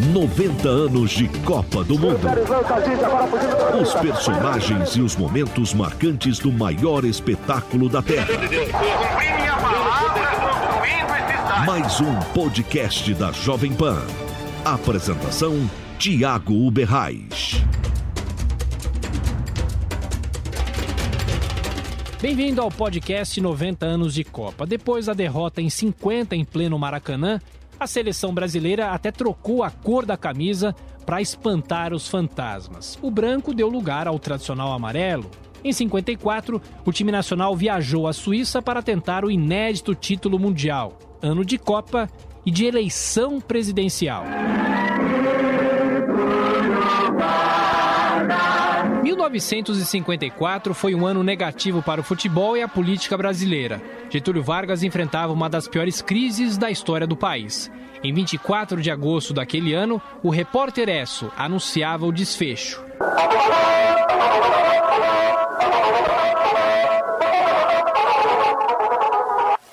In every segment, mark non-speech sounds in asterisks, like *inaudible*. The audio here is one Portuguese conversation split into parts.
90 anos de Copa do Mundo. Os personagens e os momentos marcantes do maior espetáculo da Terra. Mais um podcast da Jovem Pan. Apresentação: Tiago Uberrais. Bem-vindo ao podcast 90 anos de Copa. Depois da derrota em 50 em pleno Maracanã, a seleção brasileira até trocou a cor da camisa para espantar os fantasmas. O branco deu lugar ao tradicional amarelo. Em 54, o time nacional viajou à Suíça para tentar o inédito título mundial, ano de Copa e de eleição presidencial. 1954 foi um ano negativo para o futebol e a política brasileira. Getúlio Vargas enfrentava uma das piores crises da história do país. Em 24 de agosto daquele ano, o repórter Esso anunciava o desfecho.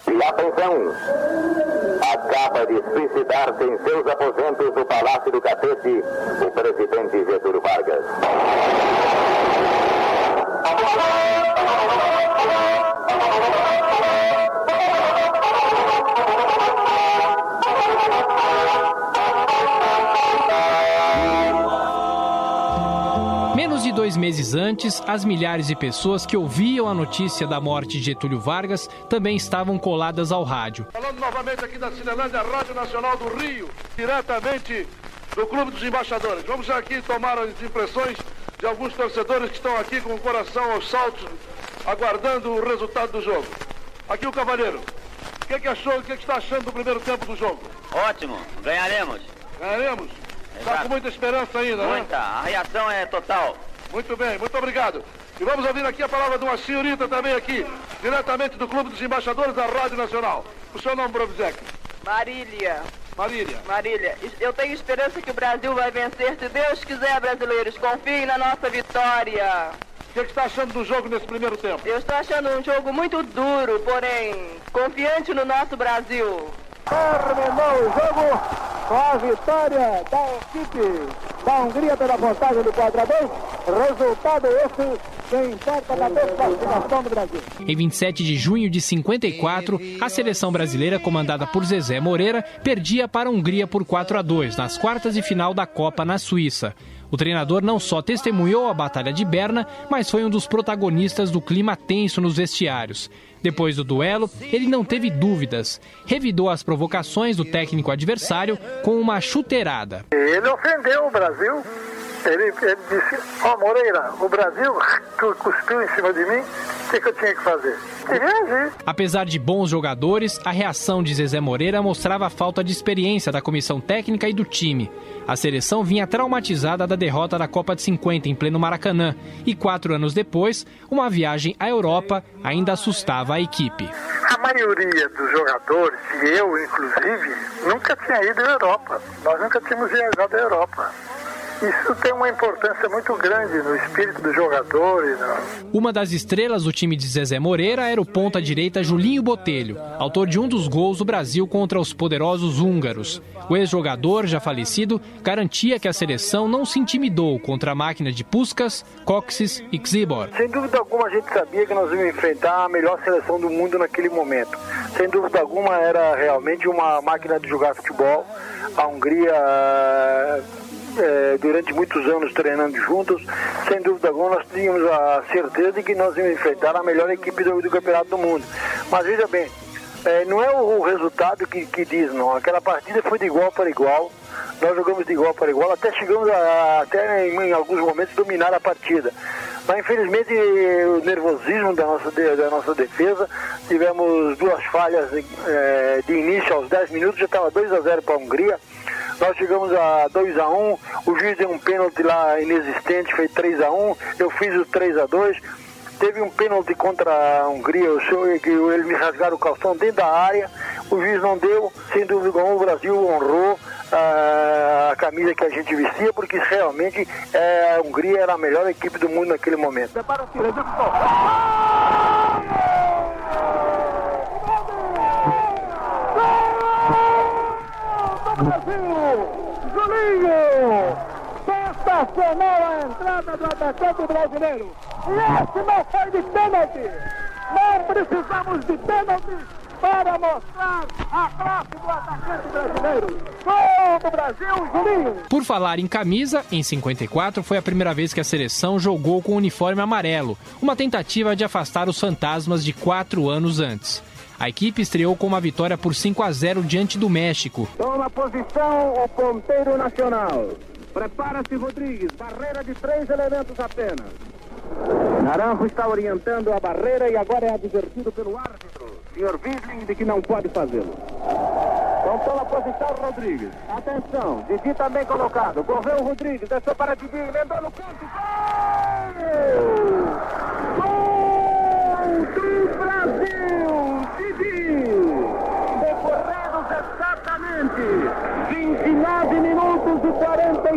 E atenção! De suicidar-se em seus aposentos do Palácio do Catete o presidente Getúlio Vargas. Dois meses antes, as milhares de pessoas que ouviam a notícia da morte de Getúlio Vargas também estavam coladas ao rádio. Falando novamente aqui da Cinelândia, Rádio Nacional do Rio, diretamente do Clube dos Embaixadores. Vamos aqui tomar as impressões de alguns torcedores que estão aqui com o coração aos saltos, aguardando o resultado do jogo. Aqui o Cavaleiro. O que, que achou, o que, que está achando do primeiro tempo do jogo? Ótimo, ganharemos. Ganharemos? Está com muita esperança ainda, né? Muita, a reação é total. Muito bem, muito obrigado. E vamos ouvir aqui a palavra de uma senhorita também aqui, diretamente do Clube dos Embaixadores da Rádio Nacional. O seu nome, Brovzek? Marília. Marília. Marília, eu tenho esperança que o Brasil vai vencer, se Deus quiser, brasileiros. Confiem na nossa vitória. O que, que está achando do jogo nesse primeiro tempo? Eu estou achando um jogo muito duro, porém confiante no nosso Brasil. Terminou o jogo com a vitória da equipe da Hungria pela vantagem do 4 a 2. Resultado esse que importa na desclassificação do Brasil. Em 27 de junho de 54, a seleção brasileira, comandada por Zezé Moreira, perdia para a Hungria por 4 a 2 nas quartas de final da Copa na Suíça. O treinador não só testemunhou a Batalha de Berna, mas foi um dos protagonistas do clima tenso nos vestiários. Depois do duelo, ele não teve dúvidas. Revidou as provocações do técnico adversário com uma chuteirada. Ele ofendeu o Brasil. Ele, ele disse, ó oh, Moreira, o Brasil cuspiu em cima de mim, o que, que eu tinha que fazer? Apesar de bons jogadores, a reação de Zezé Moreira mostrava a falta de experiência da comissão técnica e do time. A seleção vinha traumatizada da derrota da Copa de 50 em pleno Maracanã e quatro anos depois, uma viagem à Europa ainda assustava a equipe. A maioria dos jogadores, e eu inclusive, nunca tinha ido à Europa. Nós nunca tínhamos viajado à Europa. Isso tem uma importância muito grande no espírito dos jogadores. Né? Uma das estrelas do time de Zezé Moreira era o ponta-direita Julinho Botelho, autor de um dos gols do Brasil contra os poderosos húngaros. O ex-jogador, já falecido, garantia que a seleção não se intimidou contra a máquina de Puskas, Coxes e Xibor. Sem dúvida alguma, a gente sabia que nós íamos enfrentar a melhor seleção do mundo naquele momento. Sem dúvida alguma, era realmente uma máquina de jogar futebol. A Hungria é, durante muitos anos treinando juntos, sem dúvida alguma nós tínhamos a certeza de que nós íamos enfrentar a melhor equipe do, do campeonato do mundo. Mas veja bem, é, não é o, o resultado que, que, diz, não. Aquela partida foi de igual para igual. Nós jogamos de igual para igual, até chegamos a, até em, em alguns momentos dominar a partida. Mas infelizmente o nervosismo da nossa, da nossa defesa, tivemos duas falhas é, de início aos 10 minutos, já estava 2 a 0 para a Hungria. Nós chegamos a 2 a 1 o juiz deu um pênalti lá inexistente, foi 3 a 1 eu fiz o 3 a 2 Teve um pênalti contra a Hungria, o senhor, que eles me rasgaram o calção dentro da área, o juiz não deu, sem dúvida alguma o Brasil honrou a camisa que a gente vestia, porque realmente é, a Hungria era a melhor equipe do mundo naquele momento. Brasil! Julinho! Sensacional a entrada do atacante brasileiro! E esse não foi de pênalti! Não precisamos de pênalti para mostrar a classe do atacante brasileiro! Gol do Brasil, Julinho! Por falar em camisa, em 54 foi a primeira vez que a seleção jogou com o uniforme amarelo, uma tentativa de afastar os fantasmas de quatro anos antes. A equipe estreou com uma vitória por 5 a 0 diante do México. Toma posição o ponteiro nacional. Prepara-se Rodrigues, barreira de três elementos apenas. Naranjo está orientando a barreira e agora é advertido pelo árbitro, senhor Wisling, de que não pode fazê-lo. Então toma posição Rodrigues. Atenção, Didi também colocado. Correu Rodrigues, deixou para Didi, emendou no canto. Gol! Gol do Brasil! Didi! Decorridos exatamente 29 minutos e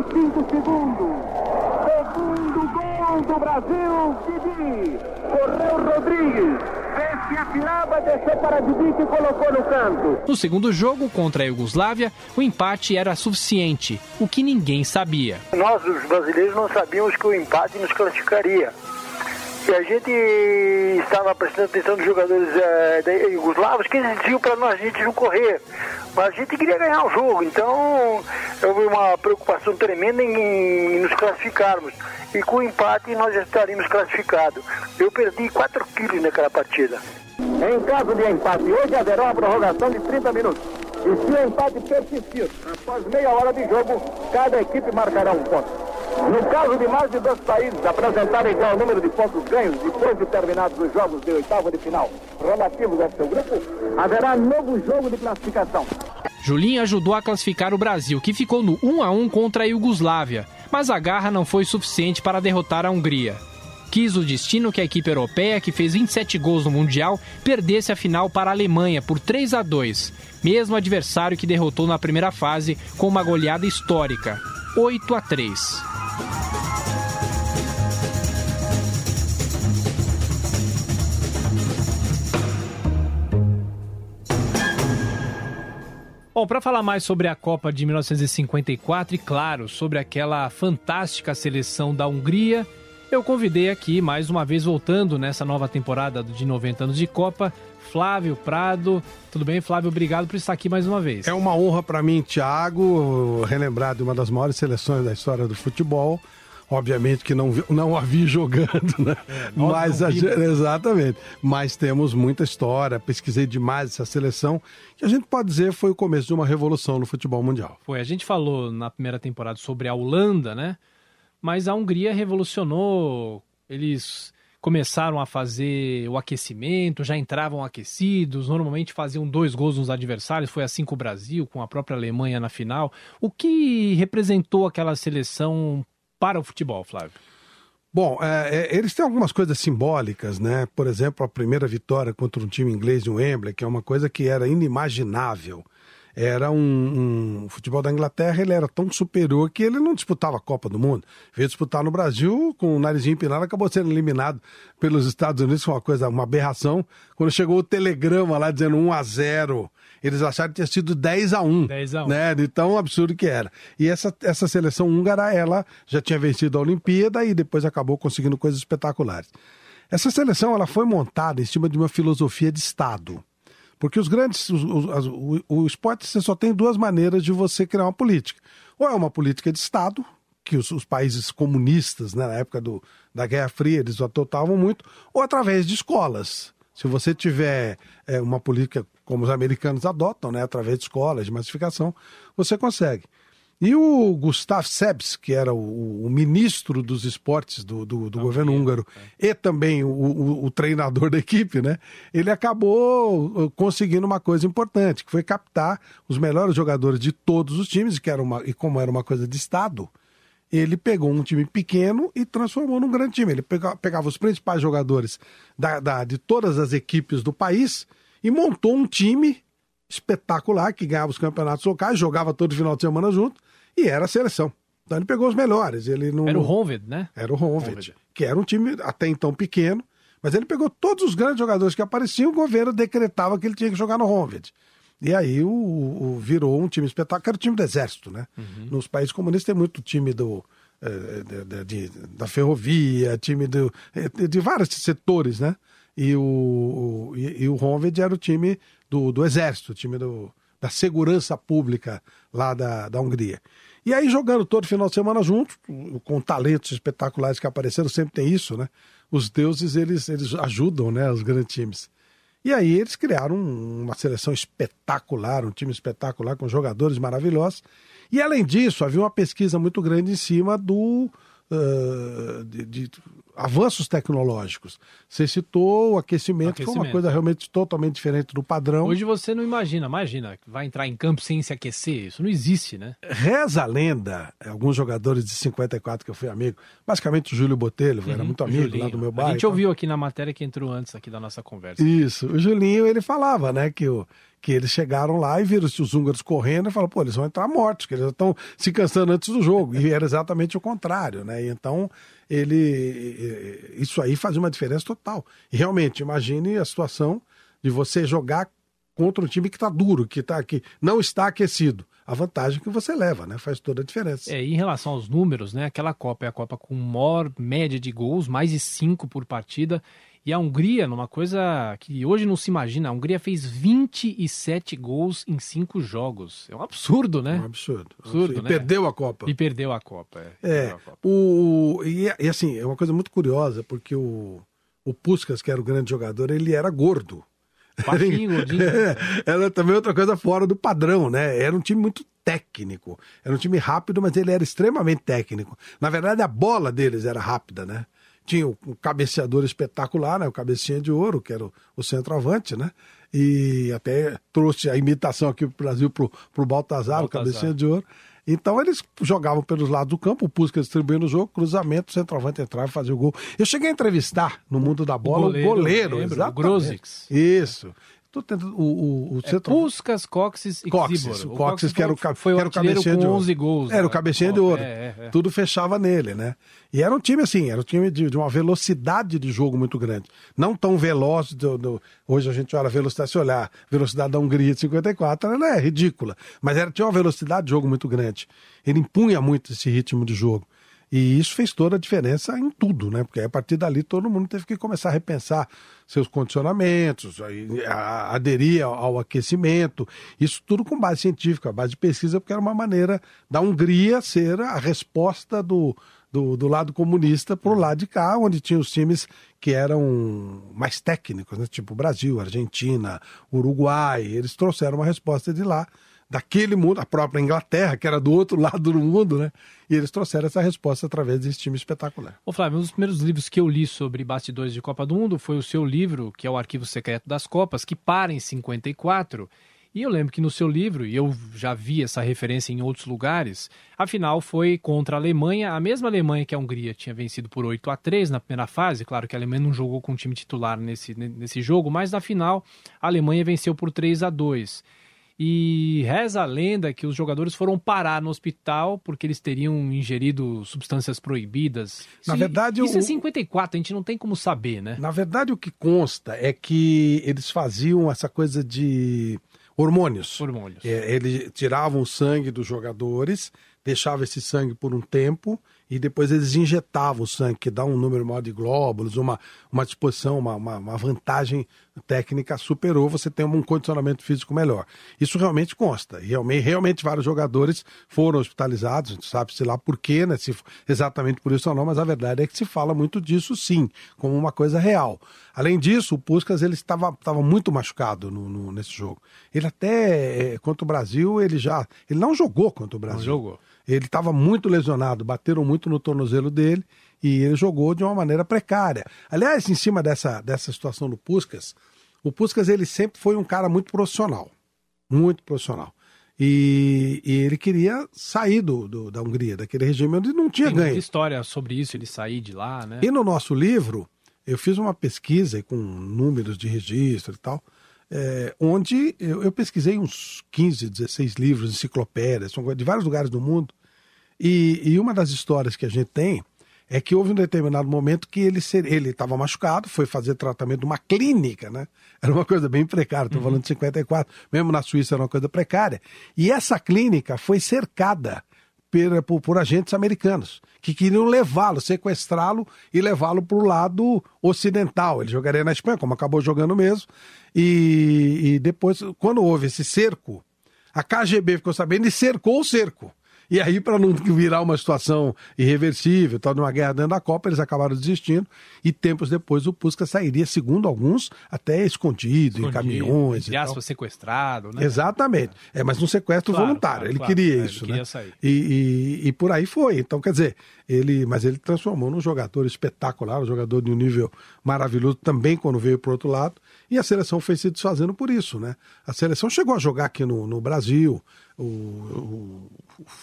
45 segundos. Segundo gol do Brasil, Didi. Correu Rodrigues. Que atirava, deixou para Didi que colocou no canto. No segundo jogo, contra a Iugoslávia, o empate era suficiente, o que ninguém sabia. Nós, os brasileiros, não sabíamos que o empate nos classificaria. E a gente estava prestando atenção nos jogadores é, que eles diziam para nós a gente não correr. Mas a gente queria ganhar o jogo, então houve uma preocupação tremenda em, em nos classificarmos. E com o empate nós já estaríamos classificados. Eu perdi 4 quilos naquela partida. Em caso de empate, hoje haverá uma prorrogação de 30 minutos. E se o empate persistir, após meia hora de jogo, cada equipe marcará um ponto. No caso de mais de dois países apresentarem igual número de pontos ganhos depois de terminados os jogos de oitava de final relativos ao seu grupo, haverá novo jogo de classificação. Julinho ajudou a classificar o Brasil, que ficou no 1 a 1 contra a Iugoslávia, mas a garra não foi suficiente para derrotar a Hungria. Quis o destino que a equipe europeia, que fez 27 gols no Mundial, perdesse a final para a Alemanha por 3 a 2, mesmo adversário que derrotou na primeira fase com uma goleada histórica, 8 a 3. Bom, para falar mais sobre a Copa de 1954 e, claro, sobre aquela fantástica seleção da Hungria, eu convidei aqui, mais uma vez voltando nessa nova temporada de 90 anos de Copa, Flávio Prado. Tudo bem, Flávio? Obrigado por estar aqui mais uma vez. É uma honra para mim, Thiago, relembrar de uma das maiores seleções da história do futebol. Obviamente que não, não a vi jogando, né? É, Mas a, exatamente. Mas temos muita história, pesquisei demais essa seleção, que a gente pode dizer foi o começo de uma revolução no futebol mundial. Foi, a gente falou na primeira temporada sobre a Holanda, né? Mas a Hungria revolucionou, eles começaram a fazer o aquecimento, já entravam aquecidos, normalmente faziam dois gols nos adversários, foi assim com o Brasil, com a própria Alemanha na final. O que representou aquela seleção para o futebol, Flávio? Bom, é, é, eles têm algumas coisas simbólicas, né? Por exemplo, a primeira vitória contra um time inglês de Wembley, que é uma coisa que era inimaginável. Era um, um, o futebol da Inglaterra, ele era tão superior que ele não disputava a Copa do Mundo. Veio disputar no Brasil com o narizinho empinado, acabou sendo eliminado pelos Estados Unidos, foi uma coisa, uma aberração. Quando chegou o telegrama lá dizendo 1 a 0 eles acharam que tinha sido 10 a 1 10 a 1 né? De tão absurdo que era. E essa, essa seleção húngara, ela já tinha vencido a Olimpíada e depois acabou conseguindo coisas espetaculares. Essa seleção ela foi montada em cima de uma filosofia de Estado. Porque os grandes. O, o esporte você só tem duas maneiras de você criar uma política. Ou é uma política de Estado, que os, os países comunistas, né, na época do, da Guerra Fria, eles adotavam muito, ou através de escolas. Se você tiver é, uma política como os americanos adotam, né, através de escolas, de massificação, você consegue. E o Gustav Sebs, que era o, o ministro dos esportes do, do, do governo húngaro e também o, o, o treinador da equipe, né? Ele acabou uh, conseguindo uma coisa importante, que foi captar os melhores jogadores de todos os times, que era uma, e como era uma coisa de Estado, ele pegou um time pequeno e transformou num grande time. Ele pegava, pegava os principais jogadores da, da, de todas as equipes do país e montou um time espetacular que ganhava os campeonatos locais, jogava todo final de semana junto e era a seleção. Então ele pegou os melhores. Ele não... Era o Honved, né? Era o Honved, que era um time até então pequeno, mas ele pegou todos os grandes jogadores que apareciam, o governo decretava que ele tinha que jogar no Honved. E aí o, o virou um time espetacular, que era o time do exército, né? Uhum. Nos países comunistas tem muito time do, eh, de, de, de, da ferrovia, time do, eh, de vários setores, né? E o, o, e, e o Honved era o time do, do exército, o time do, da segurança pública lá da, da Hungria. E aí, jogando todo final de semana juntos, com talentos espetaculares que apareceram, sempre tem isso, né? Os deuses, eles, eles ajudam, né, os grandes times. E aí eles criaram uma seleção espetacular, um time espetacular, com jogadores maravilhosos. E além disso, havia uma pesquisa muito grande em cima do, uh, de, de, avanços tecnológicos. Você citou o aquecimento, aquecimento, foi uma coisa realmente totalmente diferente do padrão. Hoje você não imagina, imagina, vai entrar em campo sem se aquecer, isso não existe, né? Reza a lenda, alguns jogadores de 54 que eu fui amigo, basicamente o Júlio Botelho, uhum, era muito amigo Julinho. lá do meu bairro. A gente ouviu aqui na matéria que entrou antes aqui da nossa conversa. Isso, o Julinho, ele falava, né, que o que eles chegaram lá e viram os húngaros correndo e falaram, pô, eles vão entrar mortos, que eles estão se cansando antes do jogo. E era exatamente o contrário, né? E então, ele. Isso aí faz uma diferença total. E realmente, imagine a situação de você jogar contra um time que está duro, que, tá, que não está aquecido. A vantagem que você leva, né? Faz toda a diferença. É, em relação aos números, né? Aquela Copa é a Copa com maior média de gols, mais de cinco por partida. E a Hungria, numa coisa que hoje não se imagina, a Hungria fez 27 gols em cinco jogos. É um absurdo, né? Um absurdo. absurdo e né? perdeu a Copa. E perdeu a Copa. É. é a Copa. O, e, e, assim, é uma coisa muito curiosa, porque o, o Puskas, que era o grande jogador, ele era gordo. Baixinho, *laughs* gordinho. era também outra coisa fora do padrão, né? Era um time muito técnico. Era um time rápido, mas ele era extremamente técnico. Na verdade, a bola deles era rápida, né? Tinha o cabeceador espetacular, né? O cabecinha de ouro, que era o, o centroavante, né? E até trouxe a imitação aqui para o Brasil para o Baltazar, Baltazar, o cabecinha de ouro. Então eles jogavam pelos lados do campo, o Puskas distribuindo o jogo, cruzamento, o centroavante entrava e fazia o gol. Eu cheguei a entrevistar no mundo da bola o goleiro, o goleiro lembro, o Grozix. Isso. Tô tentando, o, o, o é. Puskas, Coxes e Coxes, O, o Coxes, que era o, foi que era o cabecinha com de 11 gols. Era o né? cabecinha de ouro. É, é, é. Tudo fechava nele, né? E era um time assim, era um time de, de uma velocidade de jogo muito grande. Não tão veloz, do, do... hoje a gente olha a velocidade, se olhar, velocidade da Hungria de 54, ela é ridícula. Mas era, tinha uma velocidade de jogo muito grande. Ele impunha muito esse ritmo de jogo. E isso fez toda a diferença em tudo, né? Porque a partir dali todo mundo teve que começar a repensar seus condicionamentos, aderir ao aquecimento, isso tudo com base científica, base de pesquisa, porque era uma maneira da Hungria ser a resposta do, do, do lado comunista para o lado de cá, onde tinha os times que eram mais técnicos, né? tipo Brasil, Argentina, Uruguai, eles trouxeram uma resposta de lá daquele mundo, a própria Inglaterra, que era do outro *laughs* lado do mundo, né? E eles trouxeram essa resposta através desse time espetacular. Ô Flávio, um dos primeiros livros que eu li sobre bastidores de Copa do Mundo foi o seu livro, que é o Arquivo Secreto das Copas, que para em 54. E eu lembro que no seu livro, e eu já vi essa referência em outros lugares, a final foi contra a Alemanha, a mesma Alemanha que a Hungria tinha vencido por 8 a 3 na primeira fase. Claro que a Alemanha não jogou com o time titular nesse, nesse jogo, mas na final a Alemanha venceu por 3 a 2 e reza a lenda que os jogadores foram parar no hospital porque eles teriam ingerido substâncias proibidas. Na isso, verdade, isso o... é 54, a gente não tem como saber, né? Na verdade, o que consta é que eles faziam essa coisa de hormônios. Hormônios. É, eles tiravam o sangue dos jogadores, deixavam esse sangue por um tempo e depois eles injetavam o sangue, que dá um número maior de glóbulos, uma, uma disposição, uma, uma, uma vantagem técnica superou, você tem um condicionamento físico melhor. Isso realmente consta. E realmente, realmente vários jogadores foram hospitalizados, sabe-se lá por quê, né? Se, exatamente por isso ou não, mas a verdade é que se fala muito disso sim, como uma coisa real. Além disso, o Puskas ele estava, estava muito machucado no, no, nesse jogo. Ele até, é, contra o Brasil, ele já. Ele não jogou contra o Brasil. Não jogou. Ele estava muito lesionado, bateram muito no tornozelo dele e ele jogou de uma maneira precária. Aliás, em cima dessa, dessa situação do Puskas, o Puskas ele sempre foi um cara muito profissional, muito profissional. E, e ele queria sair do, do, da Hungria, daquele regime onde não tinha Tem ganho. muita história sobre isso, ele sair de lá, né? E no nosso livro, eu fiz uma pesquisa com números de registro e tal, é, onde eu, eu pesquisei uns 15, 16 livros, enciclopédias, de vários lugares do mundo. E, e uma das histórias que a gente tem é que houve um determinado momento que ele estava machucado, foi fazer tratamento numa clínica, né? Era uma coisa bem precária, estou falando de 54, mesmo na Suíça era uma coisa precária. E essa clínica foi cercada por, por, por agentes americanos, que queriam levá-lo, sequestrá-lo e levá-lo para o lado ocidental. Ele jogaria na Espanha, como acabou jogando mesmo. E, e depois, quando houve esse cerco, a KGB ficou sabendo e cercou o cerco. E aí, para não virar uma situação irreversível, tal, de uma guerra dentro da Copa, eles acabaram desistindo. E tempos depois o Puskas sairia, segundo alguns, até escondido, escondido em caminhões. Entre aspas, sequestrado, né? Exatamente. É, mas um sequestro Claro, voluntário. claro, ele claro. queria É, ele isso, queria né? sair. E, e, e por aí foi. Então, quer dizer, ele, mas ele transformou num jogador espetacular, um jogador de um nível maravilhoso também quando veio para outro lado. E a seleção foi se desfazendo por isso, né? A seleção chegou a jogar aqui no, no Brasil, o, o-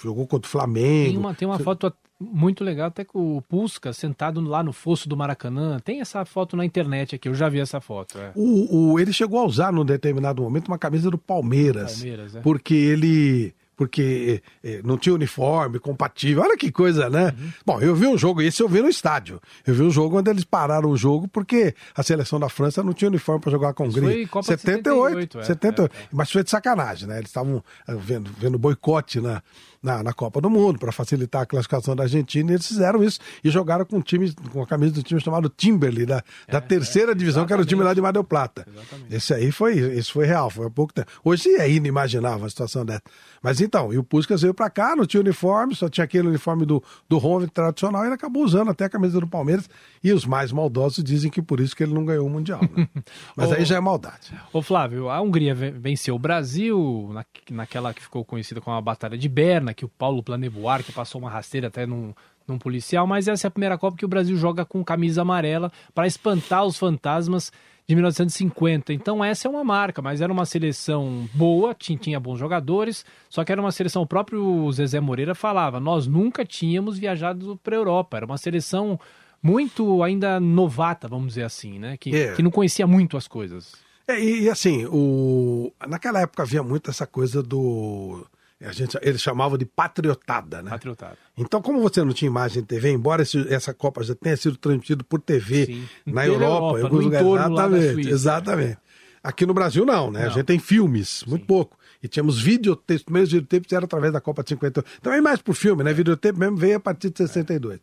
jogou contra o Flamengo. Tem uma, tem uma foto muito legal, até com o Pusca sentado lá no fosso do Maracanã. Tem essa foto na internet aqui, eu já vi essa foto. é. O, o- ele chegou a usar num determinado momento uma camisa do Palmeiras. Palmeiras, é. Porque ele. Porque eh, não tinha uniforme compatível. Olha que coisa, né? Uhum. Bom, eu vi um jogo, esse eu vi no estádio. Eu vi um jogo onde eles pararam o jogo porque a seleção da França não tinha uniforme para jogar com Isso Hungria. foi Copa de 78, 78, é, 78. Mas foi de sacanagem, né? Eles estavam eh, vendo, vendo boicote na, na, na Copa do Mundo para facilitar a classificação da Argentina e eles fizeram isso e jogaram com um time, com a camisa do time chamado Timberley, da, É, da terceira divisão, que era o time lá de Mar del Plata. Esse aí foi, isso foi real, foi há pouco tempo. Hoje é inimaginável uma situação dessa. Mas então, e o Puskas veio pra cá, não tinha uniforme, só tinha aquele uniforme do, do Home tradicional, e ele acabou usando até a camisa do Palmeiras. E os mais maldosos dizem que por isso que ele não ganhou o Mundial. né? *laughs* Mas aí Ô- já é maldade. Ô Flávio, a Hungria ve- venceu o Brasil na, naquela que ficou conhecida como a Batalha de Berna, que o Paulo Planeboar, que passou uma rasteira até num, num policial, mas essa é a primeira Copa que o Brasil joga com camisa amarela para espantar os fantasmas de 1950. Então essa é uma marca, mas era uma seleção boa, tinha, tinha bons jogadores, só que era uma seleção, o próprio Zezé Moreira falava, nós nunca tínhamos viajado para a Europa, era uma seleção muito ainda novata, vamos dizer assim, né? Que, É. que não conhecia muito as coisas. É, e, e assim, o... naquela época havia muito essa coisa do. A gente, eles chamavam de patriotada, né? Patriotada. Então, como você não tinha imagem de TV, embora esse- essa Copa já tenha sido transmitida por TV Sim. na Europa, Europa, em alguns lugares. Exatamente, Suíça. exatamente. Aqui no Brasil não, né? A gente tem filmes, muito pouco. E tínhamos videotapes, os primeiros videotapes eram através da Copa de 58. Também mais por filme, né? Videotape mesmo veio a partir de 62.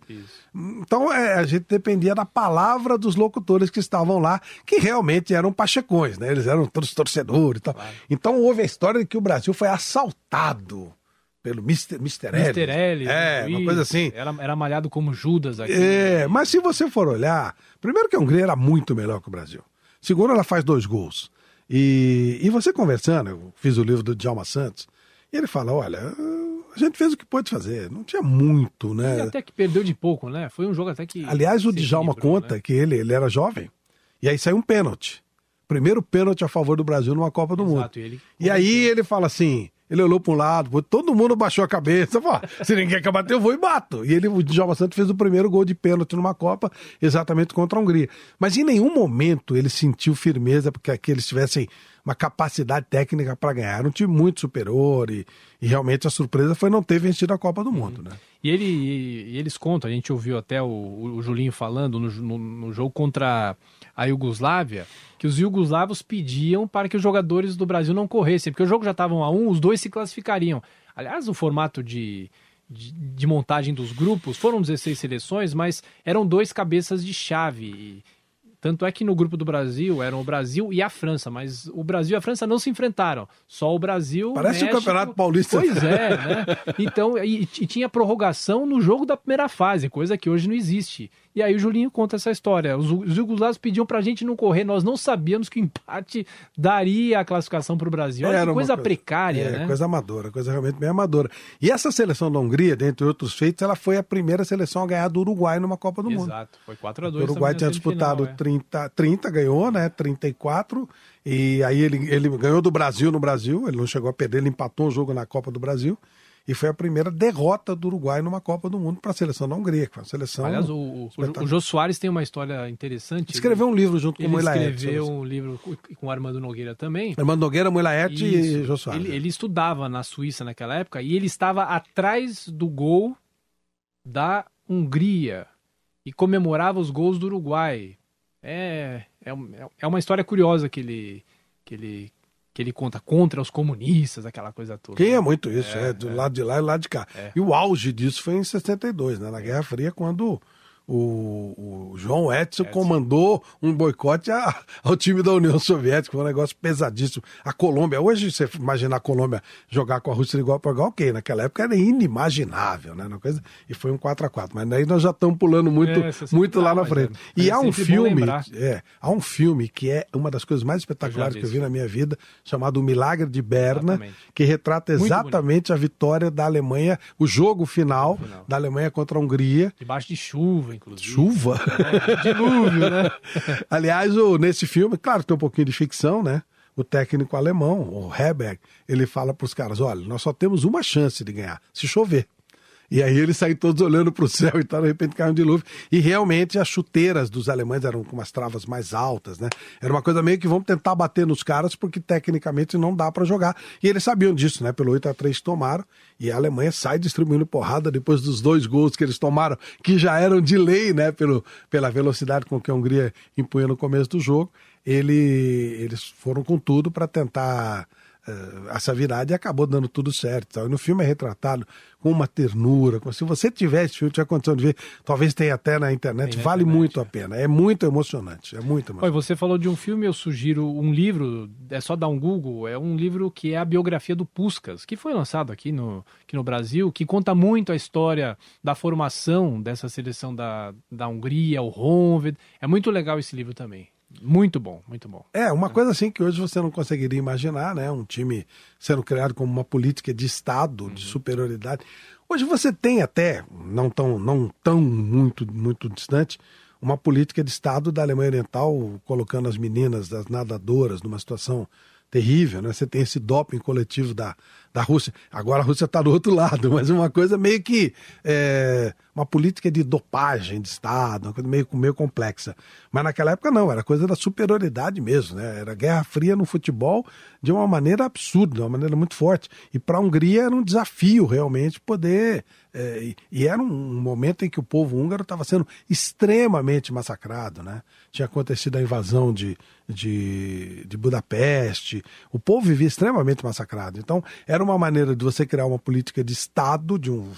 Então é, a gente dependia da palavra dos locutores que estavam lá, que realmente eram pachecões, né? Eles eram todos torcedores e tal. Então houve a história de que o Brasil foi assaltado pelo Mr. Mr. L. Mr. L. É, uma Luiz, coisa assim. Era, era malhado como Judas aqui. É, mas se você for olhar, primeiro que a Hungria era muito melhor que o Brasil. Segundo, ela faz dois gols. E, e você conversando, eu fiz o livro do Djalma Santos, e ele fala: olha, a gente fez o que pôde fazer, não tinha muito, E né? até que perdeu de pouco, né? Foi um jogo até que. Aliás, o Djalma equilibrou, conta né? que ele, ele era jovem, e aí saiu um pênalti. Primeiro pênalti a favor do Brasil numa Copa do Mundo. Exato, e ele E aí ele fala assim, ele olhou para um lado, todo mundo baixou a cabeça, falou, "Ah, se ninguém quer bater, eu vou e bato. E ele, o Djalma Santos fez o primeiro gol de pênalti numa Copa, exatamente contra a Hungria. Mas em nenhum momento ele sentiu firmeza porque que eles tivessem uma capacidade técnica para ganhar. Era um time muito superior e, e realmente a surpresa foi não ter vencido a Copa do Mundo, né? E, ele, e eles contam, a gente ouviu até o, o Julinho falando no, no- no jogo contra a Iugoslávia, que os iugoslavos pediam para que os jogadores do Brasil não corressem, porque o jogo já estavam a um, os dois se classificariam. Aliás, o formato de, de, de montagem dos grupos foram 16 seleções, mas eram dois cabeças de chave. Tanto é que no grupo do Brasil eram o Brasil e a França, mas o Brasil e a França não se enfrentaram. Só o Brasil. Parece México... o Campeonato Paulista. Pois é, né? Então, e, e tinha prorrogação no jogo da primeira fase, coisa que hoje não existe. E aí o Julinho conta essa história. Os, os jugoslavos pediam pra gente não correr, nós não sabíamos que o empate daria a classificação pro Brasil. Olha Era que uma coisa, coisa- precária, É, né? coisa amadora, coisa realmente bem amadora. E essa seleção da Hungria, dentre outros feitos, ela foi a primeira seleção a ganhar do Uruguai numa Copa do Mundo. Exato, foi 4 a O 2 Uruguai também tinha disputado semifinal, é. 30, 30, ganhou, né? 34. E aí ele, ele ganhou do Brasil no Brasil, ele não chegou a perder, ele empatou o jogo na Copa do Brasil. E foi a primeira derrota do Uruguai numa Copa do Mundo para a seleção da Hungria, que foi uma seleção. Aliás, o, o, Jô Soares tem uma história interessante. Escreveu um livro junto com o Ele Moilaert escreveu um livro com- o Armando Nogueira também. Armando Nogueira, Moilaert e Isso. Jô Soares. Ele, ele estudava na Suíça naquela época e ele estava atrás do gol da Hungria e comemorava os gols do Uruguai. É, é, é uma história curiosa que ele, que ele, que ele conta contra os comunistas, aquela coisa toda. Quem é muito isso, é, do lado de lá e do lado de cá. É. E o auge disso foi em 62, né, na Guerra Fria, quando o, o João Edson, comandou um boicote a- *laughs* ao time da União Soviética, foi um negócio pesadíssimo. A Colômbia, hoje você imagina a Colômbia jogar com a Rússia igual para igual, ok, naquela época era inimaginável, né, uma coisa, e foi um 4 a 4 mas daí nós já estamos pulando muito, É, muito lá dá, na frente. é- e é há um filme, é, há um filme que é uma das coisas mais espetaculares Eu que eu vi na minha vida, chamado O Milagre de Berna, Exatamente. que retrata exatamente a vitória da Alemanha, o jogo final, da Alemanha contra a Hungria. Debaixo de chuva, inclusive. Chuva? É, dilúvio, né? *laughs* Aliás, o, nesse filme, claro, tem um pouquinho de ficção, né? O técnico alemão, o Heberg, ele fala para os caras: olha, nós só temos uma chance de ganhar, se chover. E aí eles saem todos olhando para o céu *laughs* e tal, de repente cai um dilúvio. E realmente as chuteiras dos alemães eram com umas travas mais altas, né? Era uma coisa meio que vamos tentar bater nos caras, porque tecnicamente não dá para jogar. E eles sabiam disso, né? Pelo 8 a 3 que tomaram. E a Alemanha sai distribuindo porrada depois dos dois gols que eles tomaram, que já eram de lei, né? Pelo, pela velocidade com que a Hungria impunha no começo do jogo. Ele, eles foram com tudo para tentar eh, essa virada e acabou dando tudo certo. Então, e no filme é retratado com uma ternura, como se você tivesse filme, tiver condição de ver, talvez tenha até na internet, na vale internet, muito a pena. É muito emocionante, é muito emocionante. Você falou de um filme, eu sugiro um livro, é só dar um Google, é um livro que é a biografia do Puskas, que foi lançado aqui no, aqui no Brasil, que conta muito a história da formação dessa seleção da, da Hungria, o Honved. É muito legal esse livro também. Muito bom, muito bom. É, uma coisa assim que hoje você não conseguiria imaginar, né? Um time sendo criado como uma política de Estado, de superioridade. Hoje você tem até, não tão, não tão muito, muito distante, uma política de Estado da Alemanha Oriental colocando as meninas, as nadadoras, numa situação terrível, né? Você tem esse doping coletivo da, da Rússia. Agora a Rússia está do outro *laughs* lado, mas uma coisa meio que é, uma política de dopagem de Estado, uma coisa meio, meio complexa. Mas naquela época não, era coisa da superioridade mesmo, né? Era guerra fria no futebol de uma maneira absurda, de uma maneira muito forte. E para a Hungria era um desafio realmente poder. é, e, era um momento em que o povo húngaro estava sendo extremamente massacrado, né? Tinha acontecido a invasão de, de, de Budapeste, o povo vivia extremamente massacrado. Então, era uma maneira de você criar uma política de Estado, de um,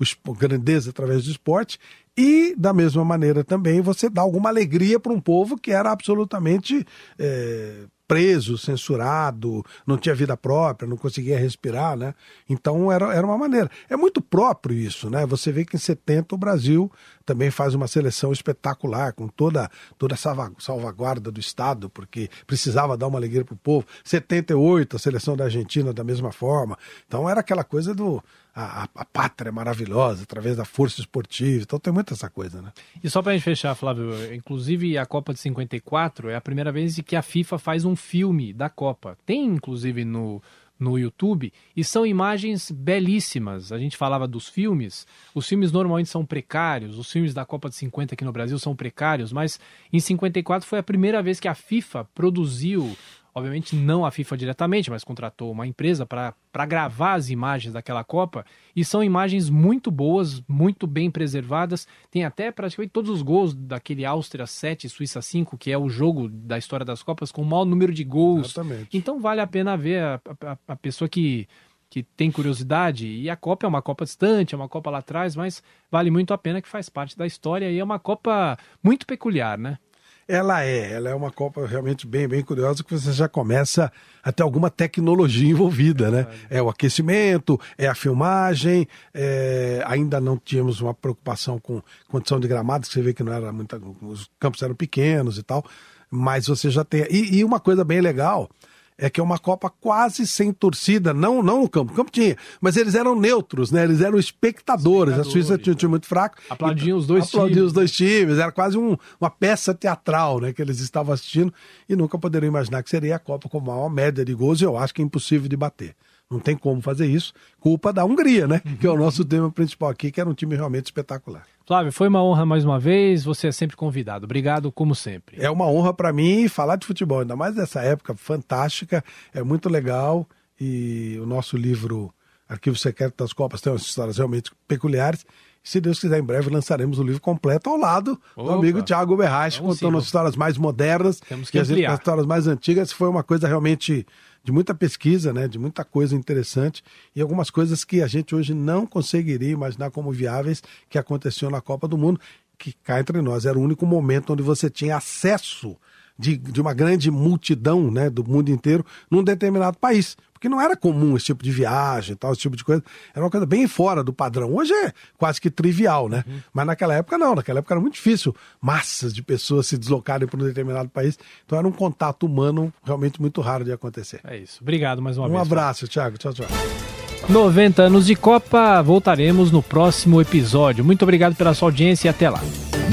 um, grandeza através do esporte, e, da mesma maneira também, você dá alguma alegria para um povo que era absolutamente é, preso, censurado, não tinha vida própria, não conseguia respirar, né? Então era, era uma maneira. É muito próprio isso, né? Você vê que em 70 o Brasil também faz uma seleção espetacular, com toda, toda essa salvaguarda do Estado, porque precisava dar uma alegria para o povo. 78, a seleção da Argentina da mesma forma. Então era aquela coisa do. A, a, a pátria maravilhosa, através da força esportiva. Então tem muita essa coisa, né? E só para a gente fechar, Flávio, inclusive a Copa de 54 é a primeira vez que a FIFA faz um filme da Copa. Tem, inclusive, no, no YouTube e são imagens belíssimas. A gente falava dos filmes, os filmes normalmente são precários, os filmes da Copa de 50 aqui no Brasil são precários, mas em 54 foi a primeira vez que a FIFA produziu, obviamente não a FIFA diretamente, mas contratou uma empresa para gravar as imagens daquela Copa e são imagens muito boas, muito bem preservadas. Tem até praticamente todos os gols daquele Áustria 7, Suíça 5, que é o jogo da história das Copas com o maior número de gols. Exatamente. Então vale a pena ver a, a, a pessoa que, que tem curiosidade. E a Copa é uma Copa distante, é uma Copa lá atrás, mas vale muito a pena que faz parte da história e é uma Copa muito peculiar, né? Ela é, ela é uma Copa realmente bem, bem curiosa, que você já começa a ter alguma tecnologia envolvida, né? É o aquecimento, é a filmagem, é... ainda não tínhamos uma preocupação com condição de gramado, que você vê que não era muita. Os campos eram pequenos e tal, mas você já tem. E, e uma coisa bem legal é que é uma Copa quase sem torcida, não, não no campo, o campo tinha, mas eles eram neutros, né? Eeles eram espectadores. a Suíça tinha um time muito fraco. Aplaudiam os dois aplaudiam times. os dois times, era quase um, uma peça teatral, né? Que eles estavam assistindo e nunca poderiam imaginar que seria a Copa com maior média de gols e eu acho que é impossível de bater. Não tem como fazer isso. Culpa da Hungria, né? Que é o nosso tema principal aqui, que era um time realmente espetacular. Flávio, foi uma honra mais uma vez. Você é sempre convidado. Obrigado, como sempre. É uma honra para mim falar de futebol, ainda mais nessa época fantástica. É muito legal. E o nosso livro Arquivo Secreto das Copas tem umas histórias realmente peculiares. Se Deus quiser, em breve lançaremos o livro completo ao lado Opa. do amigo Tiago Berrache, Vamos contando sim, as histórias mais modernas Temos que e as histórias mais antigas. Foi uma coisa realmente de muita pesquisa, né, de muita coisa interessante e algumas coisas que a gente hoje não conseguiria imaginar como viáveis que aconteciam na Copa do Mundo, que cá entre nós era o único momento onde você tinha acesso de, de uma grande multidão né, do mundo inteiro num determinado país. Porque não era comum esse tipo de viagem, tal, esse tipo de coisa. Era uma coisa bem fora do padrão. Hoje é quase que trivial, né? Mas naquela época não. Naquela época era muito difícil massas de pessoas se deslocarem para um determinado país. Então era um contato humano realmente muito raro de acontecer. É isso. Obrigado mais uma Um vez. abraço, Thiago. Tchau, tchau. 90 anos de Copa, voltaremos no próximo episódio. Muito obrigado pela sua audiência e até lá.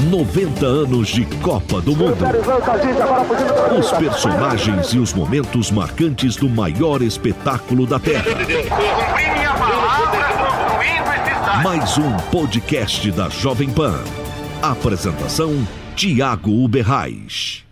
90 anos de Copa do Mundo. Os personagens e os momentos marcantes do maior espetáculo da Terra. Mais um podcast da Jovem Pan. Apresentação: Tiago Uberrais.